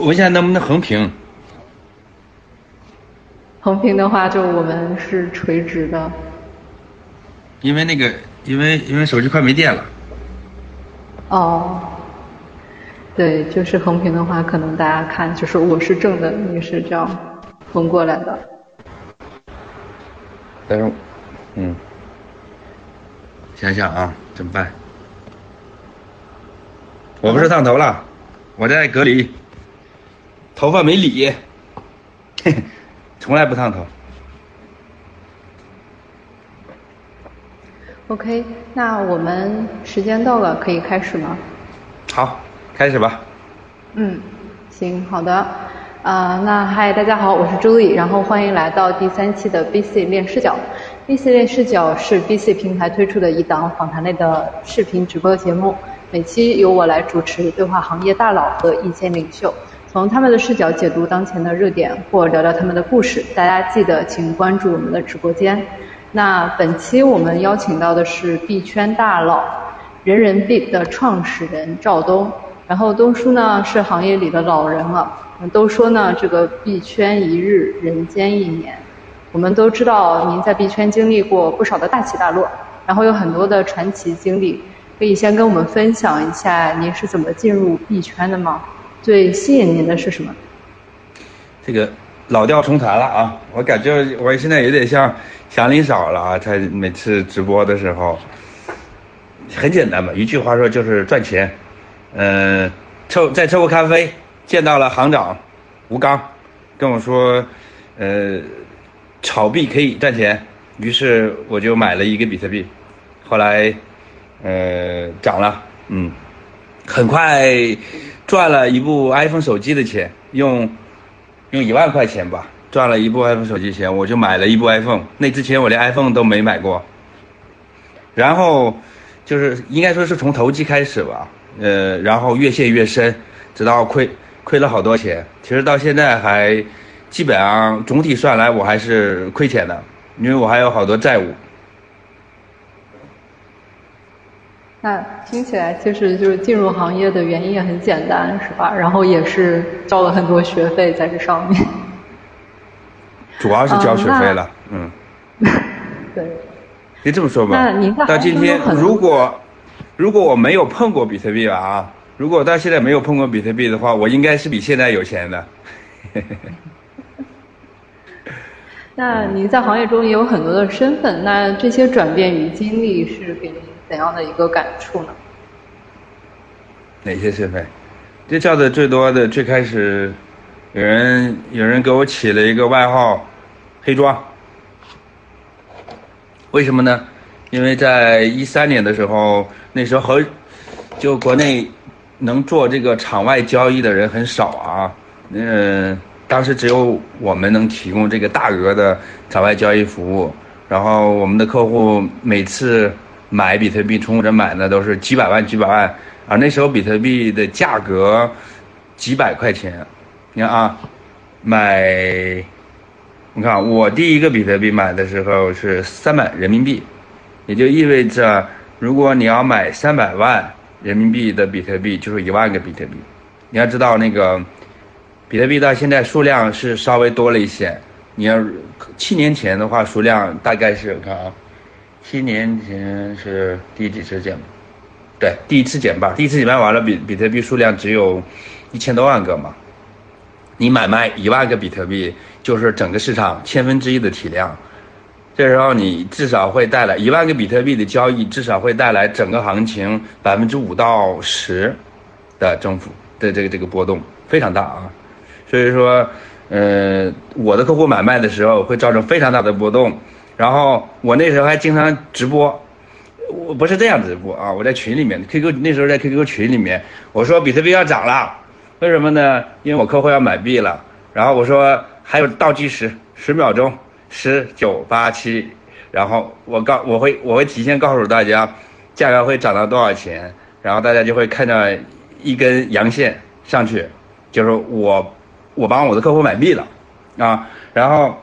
问一下能不能横屏？横屏的话，就我们是垂直的。因为那个，因为因为手机快没电了。哦。对，就是横屏的话，可能大家看就是我是正的，你是这样横过来的。但是，嗯，想想啊，怎么办？我不是烫头了，我在隔离，头发没理，嘿 嘿从来不烫头。OK，那我们时间到了，可以开始吗？好。开始吧。嗯，行，好的。啊，那嗨，大家好，我是朱莉，然后欢迎来到第三期的 BC 练视角。BC 练视角是 BC 平台推出的一档访谈类的视频直播节目，每期由我来主持，对话行业大佬和意见领袖，从他们的视角解读当前的热点或聊聊他们的故事。大家记得请关注我们的直播间。那本期我们邀请到的是币圈大佬，人人币的创始人赵东。然后东叔呢是行业里的老人了，都说呢这个币圈一日，人间一年。我们都知道您在币圈经历过不少的大起大落，然后有很多的传奇经历，可以先跟我们分享一下您是怎么进入币圈的吗？最吸引您的是什么？这个老调重弹了啊！我感觉我现在有点像祥林嫂了啊！在每次直播的时候，很简单嘛，一句话说就是赚钱。嗯，凑在凑个咖啡见到了行长吴刚，跟我说，呃，炒币可以赚钱，于是我就买了一个比特币，后来，呃，涨了，嗯，很快赚了一部 iPhone 手机的钱，用用一万块钱吧，赚了一部 iPhone 手机钱，我就买了一部 iPhone，那之前我连 iPhone 都没买过，然后就是应该说是从投机开始吧。呃，然后越陷越深，直到亏亏了好多钱。其实到现在还基本上总体算来，我还是亏钱的，因为我还有好多债务。那听起来其实就是进入行业的原因也很简单，是吧？然后也是交了很多学费在这上面。主要是交学费了，嗯。对。可以这么说吧。那您到今天如果。如果我没有碰过比特币吧啊，如果到现在没有碰过比特币的话，我应该是比现在有钱的。那您在行业中也有很多的身份，那这些转变与经历是给您怎样的一个感触呢？哪些身份？这叫的最多的，最开始有人有人给我起了一个外号“黑庄”，为什么呢？因为在一三年的时候。那时候和就国内能做这个场外交易的人很少啊，嗯，当时只有我们能提供这个大额的场外交易服务，然后我们的客户每次买比特币从我这买的都是几百万几百万，啊，那时候比特币的价格几百块钱，你看啊，买，你看我第一个比特币买的时候是三百人民币，也就意味着。如果你要买三百万人民币的比特币，就是一万个比特币。你要知道，那个比特币到现在数量是稍微多了一些。你要七年前的话，数量大概是看啊，七年前是第几次减？对，第一次减半。第一次减半完了，比比特币数量只有一千多万个嘛。你买卖一万个比特币，就是整个市场千分之一的体量。这时候你至少会带来一万个比特币的交易，至少会带来整个行情百分之五到十的增幅的这个这个波动非常大啊，所以说，呃，我的客户买卖的时候会造成非常大的波动，然后我那时候还经常直播，我不是这样直播啊，我在群里面 QQ 那时候在 QQ 群里面，我说比特币要涨了，为什么呢？因为我客户要买币了，然后我说还有倒计时十秒钟。十九八七，然后我告我会我会提前告诉大家，价格会涨到多少钱，然后大家就会看到一根阳线上去，就是我我帮我的客户买币了，啊，然后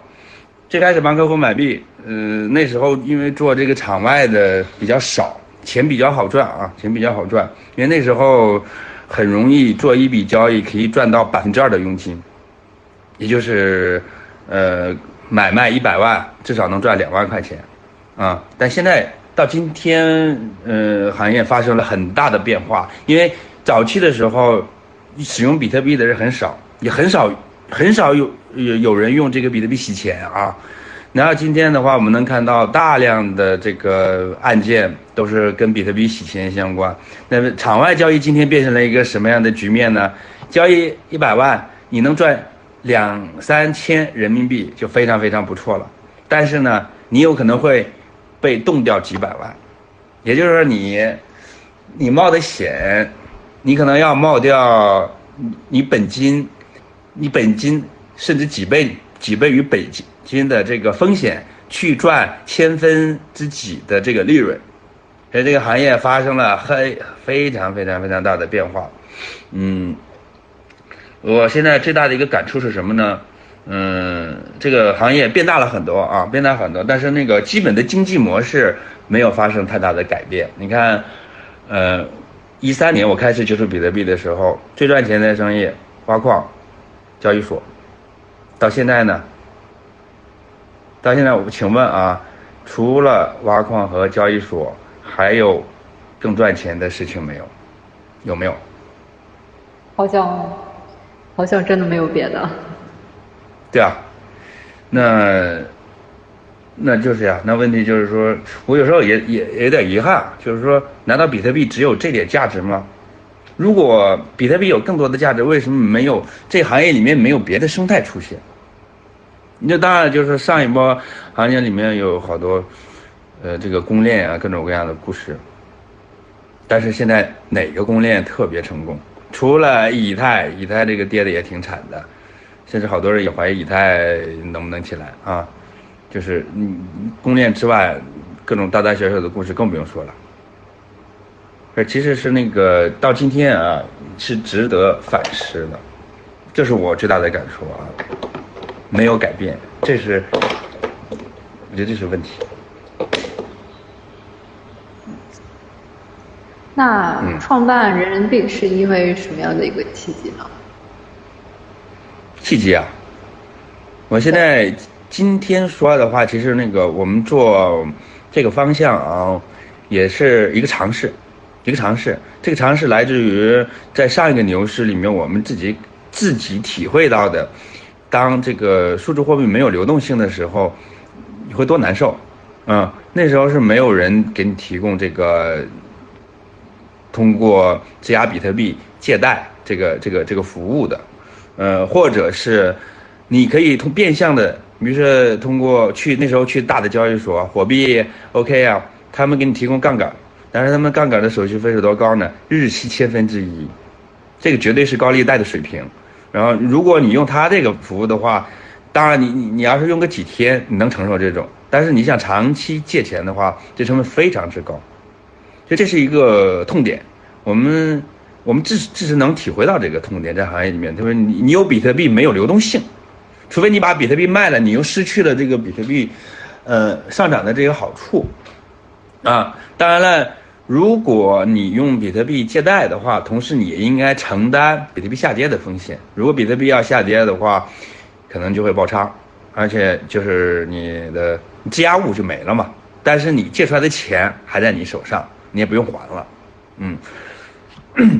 最开始帮客户买币，嗯，那时候因为做这个场外的比较少，钱比较好赚啊，钱比较好赚，因为那时候很容易做一笔交易可以赚到百分之二的佣金，也就是呃买卖一百万至少能赚两万块钱，啊，但现在到今天呃行业发生了很大的变化，因为早期的时候使用比特币的人很少，也很少很少有有有人用这个比特币洗钱啊。然后今天的话，我们能看到大量的这个案件都是跟比特币洗钱相关。那么场外交易今天变成了一个什么样的局面呢？交易一百万，你能赚两三千人民币就非常非常不错了。但是呢，你有可能会被冻掉几百万，也就是说你你冒的险，你可能要冒掉你本金，你本金甚至几倍几倍于本金。的这个风险去赚千分之几的这个利润，所以这个行业发生了很非常非常非常大的变化。嗯，我现在最大的一个感触是什么呢？嗯，这个行业变大了很多啊，变大很多，但是那个基本的经济模式没有发生太大的改变。你看，呃，一三年我开始接触比特币的时候，最赚钱的生意挖矿、交易所，到现在呢？到现在，我请问啊，除了挖矿和交易所，还有更赚钱的事情没有？有没有？好像，好像真的没有别的。对啊，那那就是呀。那问题就是说，我有时候也也有点遗憾，就是说，难道比特币只有这点价值吗？如果比特币有更多的价值，为什么没有这行业里面没有别的生态出现？那当然就是上一波行情里面有好多，呃，这个公链啊，各种各样的故事。但是现在哪个公链特别成功？除了以太，以太这个跌的也挺惨的，甚至好多人也怀疑以太能不能起来啊。就是嗯，公链之外，各种大大小小的故事更不用说了。而其实是那个到今天啊，是值得反思的，这是我最大的感触啊。没有改变，这是，我觉得这是问题。那创办人人币是因为什么样的一个契机呢？契机啊！我现在今天说的话，其实那个我们做这个方向啊，也是一个尝试，一个尝试。这个尝试来自于在上一个牛市里面，我们自己自己体会到的。当这个数字货币没有流动性的时候，你会多难受，嗯，那时候是没有人给你提供这个通过质押比特币借贷这个这个这个服务的，呃，或者是你可以通变相的，比如说通过去那时候去大的交易所，火币 OK 啊，他们给你提供杠杆，但是他们杠杆的手续费是多高呢？日息千分之一，这个绝对是高利贷的水平。然后，如果你用他这个服务的话，当然你你你要是用个几天，你能承受这种。但是你想长期借钱的话，这成本非常之高，所以这是一个痛点。我们我们至至少能体会到这个痛点，在行业里面，特别你你有比特币没有流动性，除非你把比特币卖了，你又失去了这个比特币，呃上涨的这个好处，啊，当然了。如果你用比特币借贷的话，同时你也应该承担比特币下跌的风险。如果比特币要下跌的话，可能就会爆仓，而且就是你的质押物就没了嘛。但是你借出来的钱还在你手上，你也不用还了。嗯，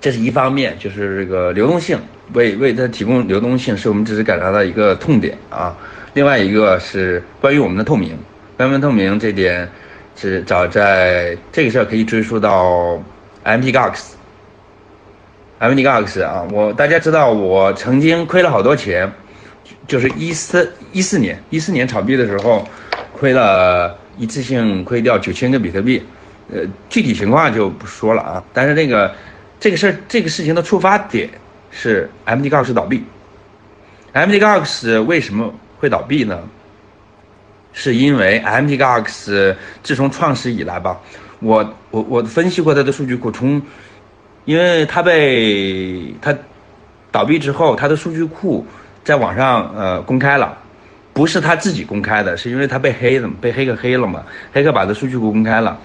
这是一方面，就是这个流动性，为为它提供流动性是我们只是感到的一个痛点啊。另外一个是关于我们的透明，关于透明这点。是早在这个事儿可以追溯到 M T Gox，M T Gox 啊，我大家知道我曾经亏了好多钱，就是一四一四年一四年炒币的时候，亏了一次性亏掉九千个比特币，呃，具体情况就不说了啊。但是那个这个事儿这个事情的出发点是 M T Gox 倒闭，M T Gox 为什么会倒闭呢？是因为 MTGOX 自从创始以来吧，我我我分析过它的数据库，从，因为它被它倒闭之后，它的数据库在网上呃公开了，不是他自己公开的，是因为他被黑了，被黑客黑了嘛，黑客把他数据库公开了，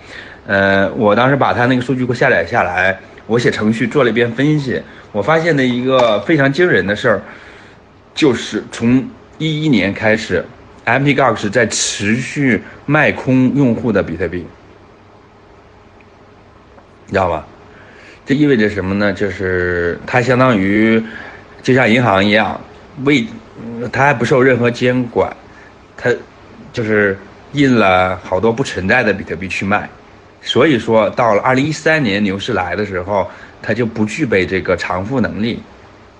呃，我当时把他那个数据库下载下来，我写程序做了一遍分析，我发现的一个非常惊人的事儿，就是从一一年开始，Mt. Gox 在持续卖空用户的比特币，你知道吧？这意味着什么呢？就是它相当于就像银行一样，未它还不受任何监管，它就是印了好多不存在的比特币去卖。所以说，到了二零一三年牛市来的时候，它就不具备这个偿付能力，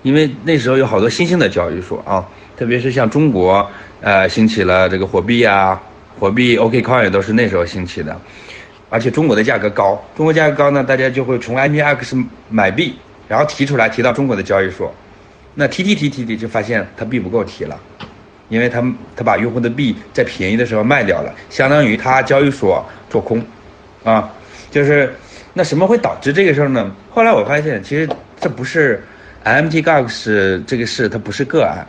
因为那时候有好多新兴的交易所啊，特别是像中国，呃，兴起了这个火币啊，火币 OKCoin 都是那时候兴起的，而且中国的价格高，中国价格高呢，大家就会从 IPX 买币，然后提出来提到中国的交易所，那提提提提提就发现它币不够提了，因为他他把用户的币在便宜的时候卖掉了，相当于他交易所做空。啊，就是，那什么会导致这个事儿呢？后来我发现，其实这不是 MT Gox 这个事，它不是个案。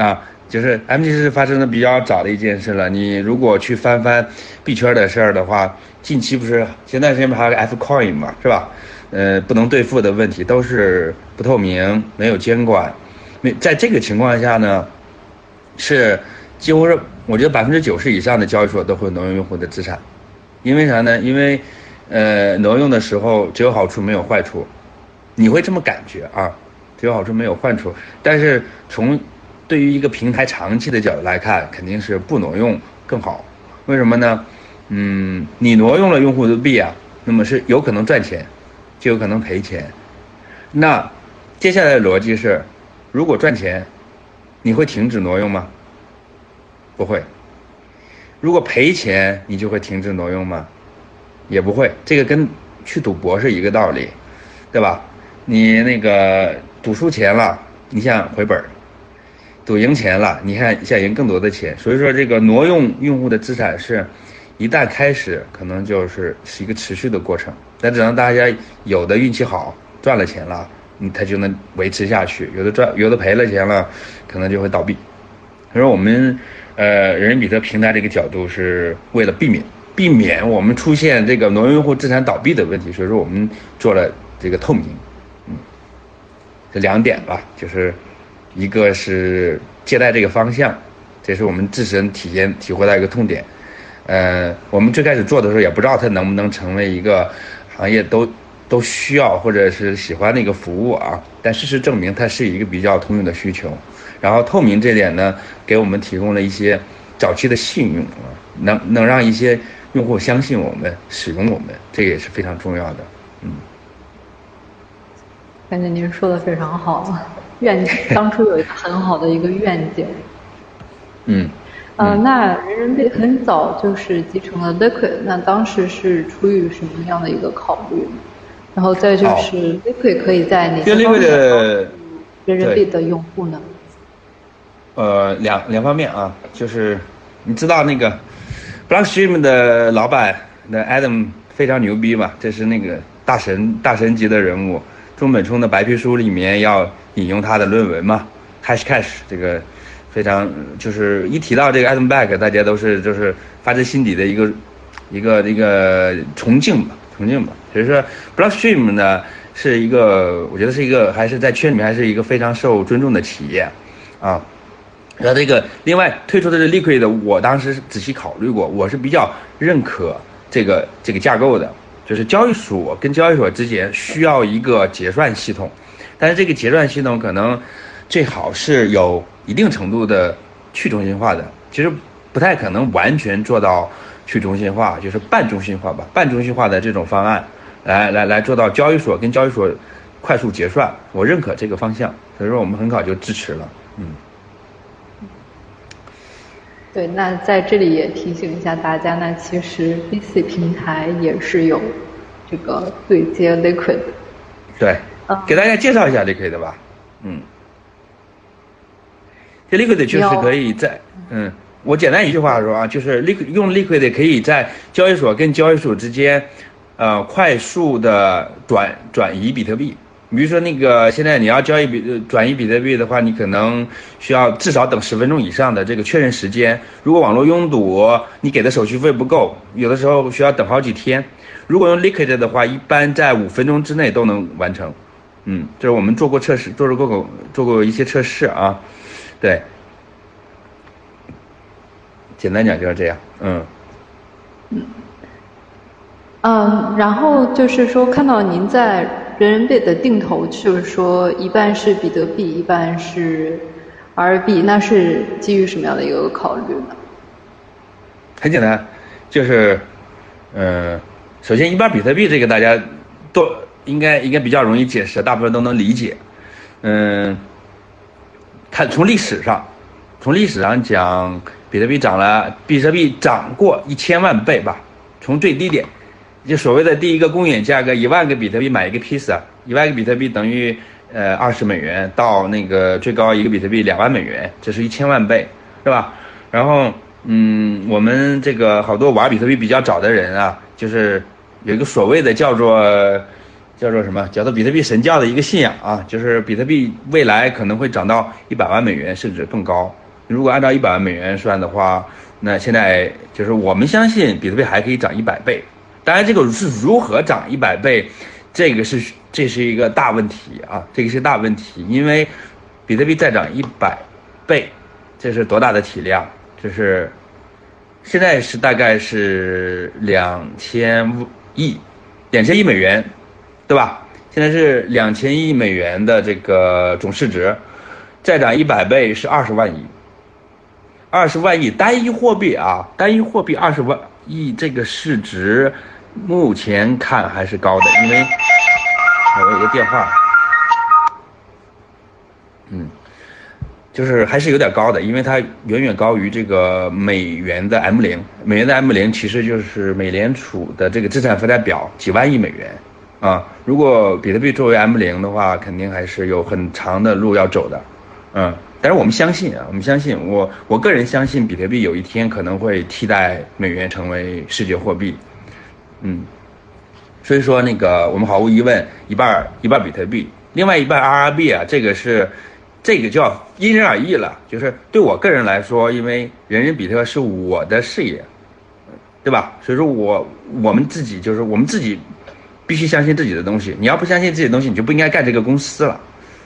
啊，就是 MT 是发生的比较早的一件事了。你如果去翻翻币圈的事儿的话，近期不是前段时间不还有个 F Coin 嘛，是吧？呃，不能兑付的问题都是不透明、没有监管。没在这个情况下呢，是几乎是我觉得百分之九十以上的交易所都会挪用用户的资产。因为啥呢？因为，呃，挪用的时候只有好处没有坏处，你会这么感觉啊？只有好处没有坏处。但是从对于一个平台长期的角度来看，肯定是不挪用更好。为什么呢？嗯，你挪用了用户的币啊，那么是有可能赚钱，就有可能赔钱。那接下来的逻辑是，如果赚钱，你会停止挪用吗？不会。如果赔钱，你就会停止挪用吗？也不会，这个跟去赌博是一个道理，对吧？你那个赌输钱了，你想回本儿；赌赢钱了，你看想赢更多的钱。所以说，这个挪用用户的资产是，一旦开始，可能就是是一个持续的过程。但只能大家有的运气好，赚了钱了，你他就能维持下去；有的赚，有的赔了钱了，可能就会倒闭。所以说我们。呃，人人比特平台这个角度是为了避免避免我们出现这个挪用用户资产倒闭的问题，所以说我们做了这个透明，嗯，这两点吧，就是一个是借贷这个方向，这是我们自身体验体会到一个痛点。呃，我们最开始做的时候也不知道它能不能成为一个行业都都需要或者是喜欢的一个服务啊，但事实证明它是一个比较通用的需求。然后透明这点呢，给我们提供了一些早期的信用啊，能能让一些用户相信我们，使用我们，这也是非常重要的。嗯，感觉您说的非常好，愿当初有一个很好的一个愿景。嗯，呃，那人人币很早就是集成了 Liquid，那当时是出于什么样的一个考虑？然后再就是 Liquid 可以在哪些方面人人币的用户呢？呃，两两方面啊，就是你知道那个 Blockstream 的老板那 Adam 非常牛逼嘛，这是那个大神大神级的人物。中本聪的白皮书里面要引用他的论文嘛，Hashcash 这个非常就是一提到这个 Adam Back，大家都是就是发自心底的一个一个一个崇敬吧，崇敬吧。所以说 Blockstream 呢是一个，我觉得是一个还是在圈里面还是一个非常受尊重的企业啊。然后这个另外推出的这 Liquid，我当时仔细考虑过，我是比较认可这个这个架构的，就是交易所跟交易所之间需要一个结算系统，但是这个结算系统可能最好是有一定程度的去中心化的，其实不太可能完全做到去中心化，就是半中心化吧，半中心化的这种方案来来来做到交易所跟交易所快速结算，我认可这个方向，所以说我们很早就支持了，嗯。对，那在这里也提醒一下大家，那其实 BC 平台也是有这个对接 Liquid。对，给大家介绍一下 Liquid 吧。嗯，这 Liquid 就是可以在，嗯，我简单一句话说啊，就是 Liquid 用 Liquid 可以在交易所跟交易所之间，呃，快速的转转移比特币，比如说那个现在你要交易比转移比特币的话，你可能需要至少等十分钟以上的这个确认时间。如果网络拥堵，你给的手续费不够，有的时候需要等好几天。如果用 Liquid 的话，一般在五分钟之内都能完成。嗯，这是我们做过测试，做过过做过一些测试啊。对，简单讲就是这样。嗯。嗯。嗯，然后就是说，看到您在人民币的定投，就是说一半是比特币，一半是 RB，那是基于什么样的一个考虑呢？很简单，就是，嗯，首先一半比特币这个大家都应该应该比较容易解释，大部分都能理解。嗯，看从历史上，从历史上讲，比特币涨了，比特币涨过一千万倍吧，从最低点。就所谓的第一个公允价格，一万个比特币买一个 piece，一万个比特币等于呃二十美元，到那个最高一个比特币两万美元，这是一千万倍，是吧？然后嗯，我们这个好多玩比特币比较早的人啊，就是有一个所谓的叫做叫做什么，叫做比特币神教的一个信仰啊，就是比特币未来可能会涨到一百万美元甚至更高。如果按照一百万美元算的话，那现在就是我们相信比特币还可以涨一百倍。当然，这个是如何涨一百倍，这个是这是一个大问题啊，这个是大问题。因为比特币再涨一百倍，这是多大的体量？就是现在是大概是两千亿，两千亿美元，对吧？现在是两千亿美元的这个总市值，再涨一百倍是二十万亿，二十万亿单一货币啊，单一货币二十万。亿这个市值，目前看还是高的，因为我有个电话，嗯，就是还是有点高的，因为它远远高于这个美元的 M 零，美元的 M 零其实就是美联储的这个资产负债表几万亿美元啊。如果比特币作为 M 零的话，肯定还是有很长的路要走的，嗯。但是我们相信啊，我们相信我，我个人相信比特币有一天可能会替代美元成为世界货币，嗯，所以说那个我们毫无疑问一半一半比特币，另外一半 RRB 啊，这个是这个叫因人而异了，就是对我个人来说，因为人人比特是我的事业，对吧？所以说我我们自己就是我们自己必须相信自己的东西，你要不相信自己的东西，你就不应该干这个公司了。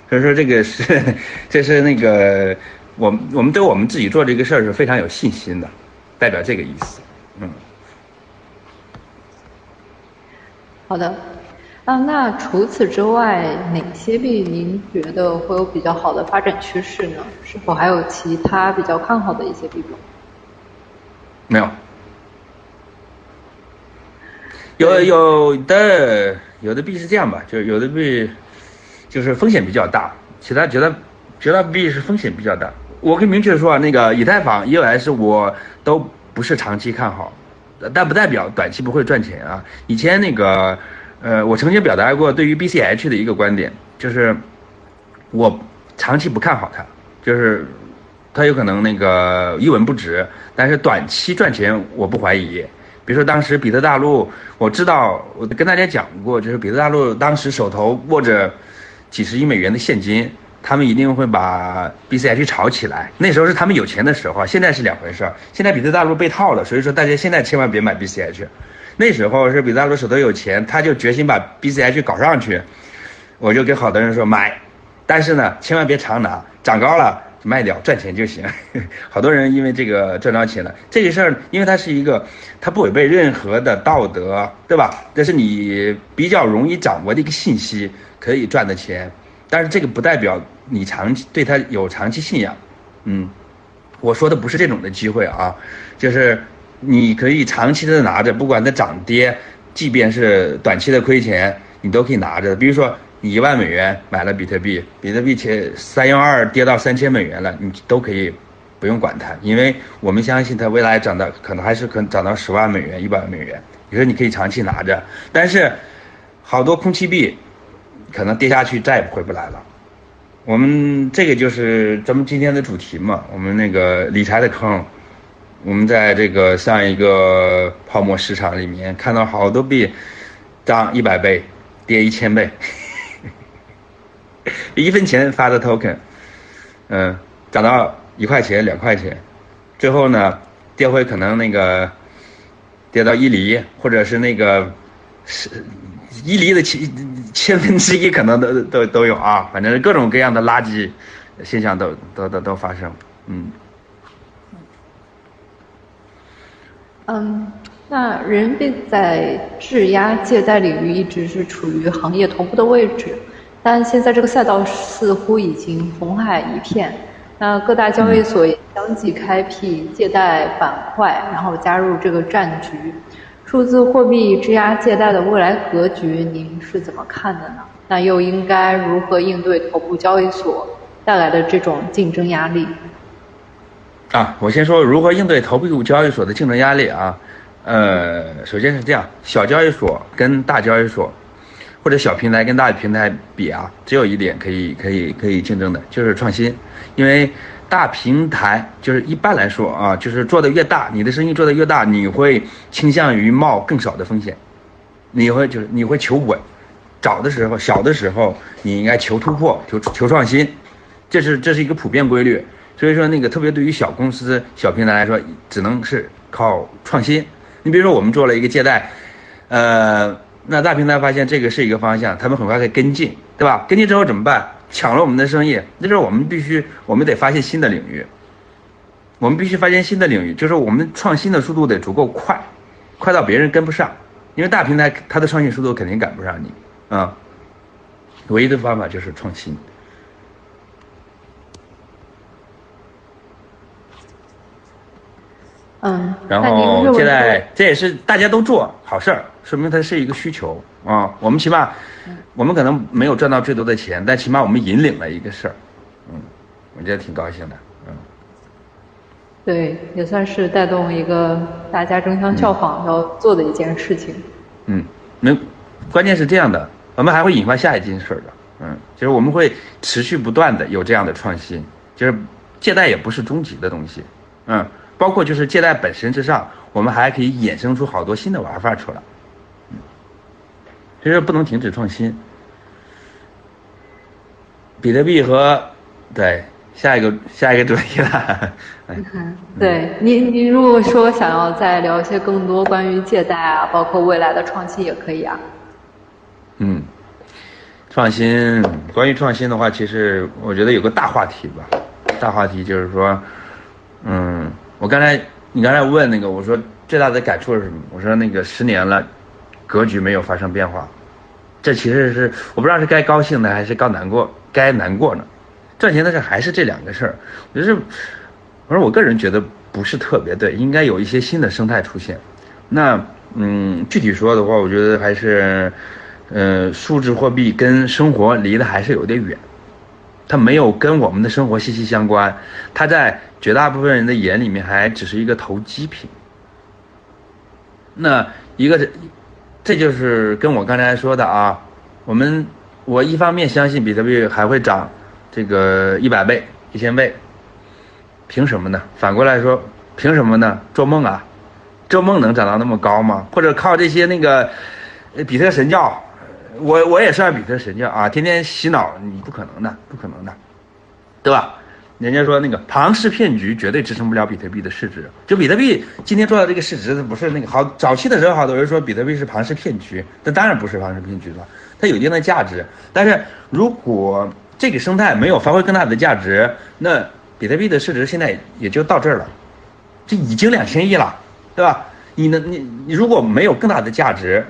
所以说这个是，这是那个，我我们对我们自己做这个事儿是非常有信心的，代表这个意思，嗯。好的，啊，那除此之外，哪些币您觉得会有比较好的发展趋势呢？是否还有其他比较看好的一些币种？没有，有有的有的币是这样吧，就是有的币。就是风险比较大，其他觉得觉得币是风险比较大。我可以明确说啊，那个以太坊、EOS 我都不是长期看好，但不代表短期不会赚钱啊。以前那个，呃，我曾经表达过对于 BCH 的一个观点，就是我长期不看好它，就是它有可能那个一文不值，但是短期赚钱我不怀疑。比如说当时比特大陆，我知道我跟大家讲过，就是比特大陆当时手头握着。几十亿美元的现金，他们一定会把 BCH 炒起来。那时候是他们有钱的时候，现在是两回事儿。现在比特大陆被套了，所以说大家现在千万别买 BCH。那时候是比特大陆手头有钱，他就决心把 BCH 搞上去。我就跟好多人说买，但是呢，千万别长拿，涨高了卖掉赚钱就行。好多人因为这个赚到钱了。这个事儿，因为它是一个，它不违背任何的道德，对吧？这是你比较容易掌握的一个信息。可以赚的钱，但是这个不代表你长期对它有长期信仰，嗯，我说的不是这种的机会啊，就是你可以长期的拿着，不管它涨跌，即便是短期的亏钱，你都可以拿着。比如说你一万美元买了比特币，比特币前三幺二跌到三千美元了，你都可以不用管它，因为我们相信它未来涨到可能还是可能涨到十万美元、一百万美元，你说你可以长期拿着，但是好多空气币。可能跌下去再也回不来了。我们这个就是咱们今天的主题嘛。我们那个理财的坑，我们在这个上一个泡沫市场里面看到好多币涨一百倍，跌一千倍。一分钱发的 token，嗯，涨到一块钱、两块钱，最后呢，跌回可能那个跌到一厘，或者是那个是一厘的千千分之一，可能都都都有啊，反正各种各样的垃圾现象都都都都发生，嗯。嗯，那人民币在质押借贷领域一直是处于行业头部的位置，但现在这个赛道似乎已经红海一片。那各大交易所也相继开辟借贷板块，然后加入这个战局。数字货币质押借贷的未来格局，您是怎么看的呢？那又应该如何应对头部交易所带来的这种竞争压力？啊，我先说如何应对头部交易所的竞争压力啊。呃，首先是这样，小交易所跟大交易所，或者小平台跟大平台比啊，只有一点可以可以可以竞争的，就是创新。因为大平台就是一般来说啊，就是做的越大，你的生意做的越大，你会倾向于冒更少的风险，你会就是你会求稳。早的时候，小的时候，你应该求突破，求求创新，这是这是一个普遍规律。所以说，那个特别对于小公司、小平台来说，只能是靠创新。你比如说，我们做了一个借贷，呃，那大平台发现这个是一个方向，他们很快会跟进，对吧？跟进之后怎么办？抢了我们的生意，那时候我们必须，我们得发现新的领域。我们必须发现新的领域，就是我们创新的速度得足够快，快到别人跟不上。因为大平台它的创新速度肯定赶不上你啊。唯一的方法就是创新。嗯，然后借贷这也是大家都做好事儿，说明它是一个需求啊。我们起码，我们可能没有赚到最多的钱，但起码我们引领了一个事儿，嗯，我觉得挺高兴的，嗯。对，也算是带动一个大家争相效仿要做的一件事情。嗯，没，关键是这样的，我们还会引发下一件事儿的，嗯，就是我们会持续不断的有这样的创新，就是借贷也不是终极的东西，嗯。包括就是借贷本身之上，我们还可以衍生出好多新的玩法出来，嗯，所以说不能停止创新。比特币和对下一个下一个主题了，嗯，对你你如果说想要再聊一些更多关于借贷啊，包括未来的创新也可以啊。嗯，创新关于创新的话，其实我觉得有个大话题吧，大话题就是说，嗯。我刚才，你刚才问那个，我说最大的感触是什么？我说那个十年了，格局没有发生变化，这其实是我不知道是该高兴呢还是该难过，该难过呢？赚钱的事还是这两个事儿，就是，我说我个人觉得不是特别对，应该有一些新的生态出现。那嗯，具体说的话，我觉得还是，呃，数字货币跟生活离得还是有点远。它没有跟我们的生活息息相关，它在绝大部分人的眼里面还只是一个投机品。那一个，这就是跟我刚才说的啊，我们我一方面相信比特币还会涨，这个一百倍、一千倍，凭什么呢？反过来说，凭什么呢？做梦啊，做梦能涨到那么高吗？或者靠这些那个，比特神教？我我也算比特神教啊，天天洗脑，你不可能的，不可能的，对吧？人家说那个庞氏骗局绝对支撑不了比特币的市值。就比特币今天做到这个市值，不是那个好早期的时候，好多人说比特币是庞氏骗局，那当然不是庞氏骗局了，它有一定的价值。但是如果这个生态没有发挥更大的价值，那比特币的市值现在也就到这儿了，这已经两千亿了，对吧？你呢？你你如果没有更大的价值，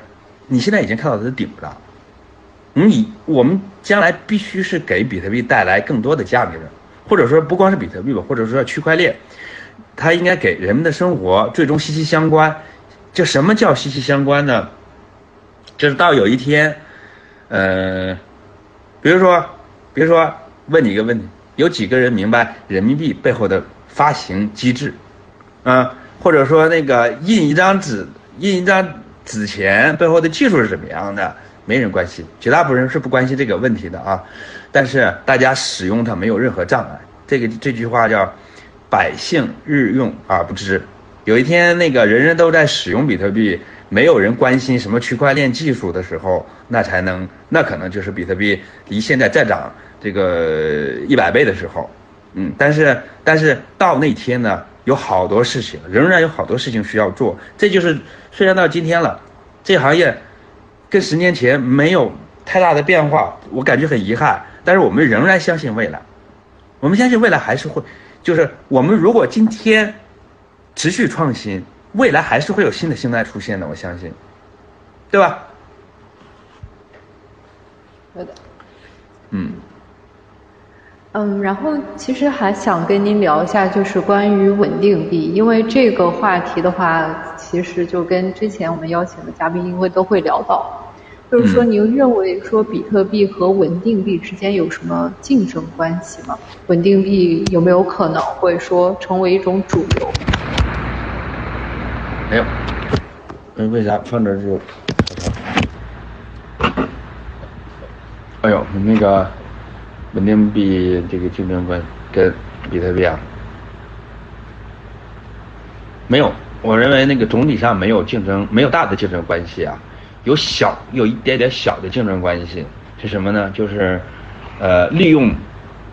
你现在已经看到它的顶了。你我们将来必须是给比特币带来更多的价值，或者说不光是比特币吧，或者说区块链，它应该给人们的生活最终息息相关。就什么叫息息相关呢？就是到有一天，呃，比如说，比如说问你一个问题：有几个人明白人民币背后的发行机制？啊，或者说那个印一张纸、印一张纸钱背后的技术是怎么样的？没人关心，绝大部分人是不关心这个问题的啊，但是大家使用它没有任何障碍。这个这句话叫“百姓日用而不知”。有一天那个人人都在使用比特币，没有人关心什么区块链技术的时候，那才能那可能就是比特币离现在再涨这个一百倍的时候，嗯，但是但是到那天呢，有好多事情，仍然有好多事情需要做。这就是虽然到今天了，这行业跟十年前没有太大的变化，我感觉很遗憾。但是我们仍然相信未来，我们相信未来还是会，就是我们如果今天持续创新，未来还是会有新的形态出现的，我相信，对吧？对的。嗯。嗯，然后其实还想跟您聊一下，就是关于稳定币，因为这个话题的话，其实就跟之前我们邀请的嘉宾因为都会聊到，就是说您认为说比特币和稳定币之间有什么竞争关系吗？稳定币有没有可能会说成为一种主流？没有，嗯，为啥放这就？哎呦，那个。稳定币这个竞争关跟比特币啊，没有，我认为那个总体上没有竞争，没有大的竞争关系啊，有小有一点点小的竞争关系是什么呢？就是，呃，利用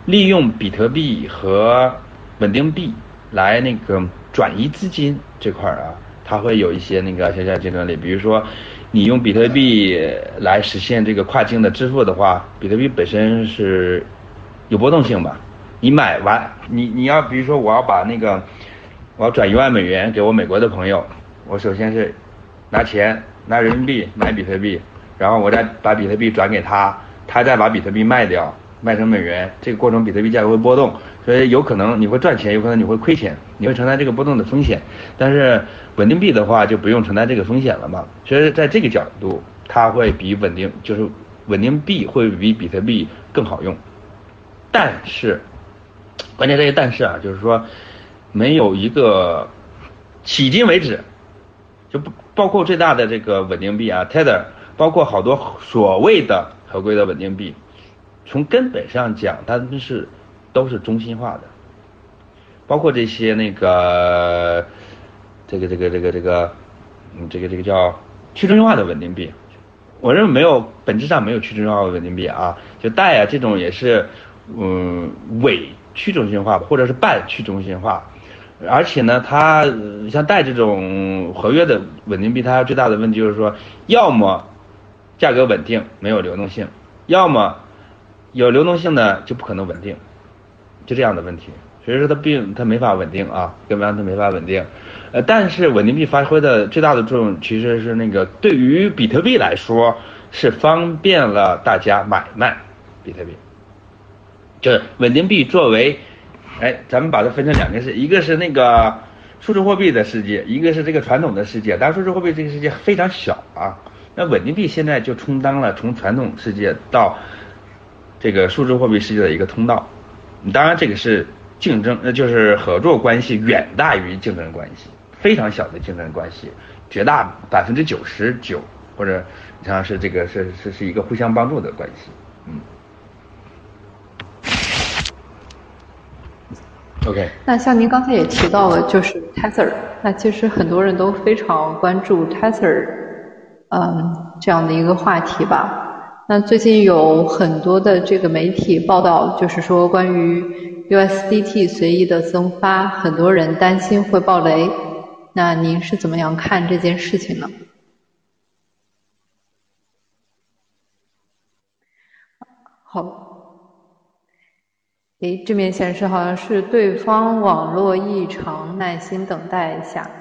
利用比特币和稳定币来那个转移资金这块儿啊，它会有一些那个小小竞争力，比如说。你用比特币来实现这个跨境的支付的话，比特币本身是有波动性吧？你买完，你你要比如说我要把那个我要转一万美元给我美国的朋友，我首先是拿钱拿人民币买比特币，然后我再把比特币转给他，他再把比特币卖掉。卖成美元，这个过程比特币价格会波动，所以有可能你会赚钱，有可能你会亏钱，你会承担这个波动的风险。但是稳定币的话就不用承担这个风险了嘛。所以在这个角度，它会比稳定就是稳定币会比比特币更好用。但是，关键这些但是啊，就是说没有一个迄今为止，就不包括最大的这个稳定币啊，Tether，包括好多所谓的合规的稳定币。从根本上讲，它们是都是中心化的，包括这些那个这个这个这个这个嗯这个这个叫去中心化的稳定币，我认为没有本质上没有去中心化的稳定币啊，就贷啊这种也是嗯伪去中心化或者是半去中心化，而且呢它像贷这种合约的稳定币，它最大的问题就是说，要么价格稳定没有流动性，要么。有流动性的就不可能稳定，就这样的问题，所以说它并它没法稳定啊，根本上它没法稳定。呃，但是稳定币发挥的最大的作用其实是那个对于比特币来说是方便了大家买卖比特币，就是稳定币作为，哎，咱们把它分成两件事，一个是那个数字货币的世界，一个是这个传统的世界。当然，数字货币这个世界非常小啊，那稳定币现在就充当了从传统世界到这个数字货币世界的一个通道，当然这个是竞争，呃，就是合作关系远大于竞争关系，非常小的竞争关系，绝大百分之九十九或者你像是这个是是是一个互相帮助的关系，嗯。OK。那像您刚才也提到了，就是 Tether，那其实很多人都非常关注 Tether，嗯，这样的一个话题吧。那最近有很多的这个媒体报道，就是说关于 USDT 随意的增发，很多人担心会爆雷。那您是怎么样看这件事情呢？好，诶，这面显示好像是对方网络异常，耐心等待一下。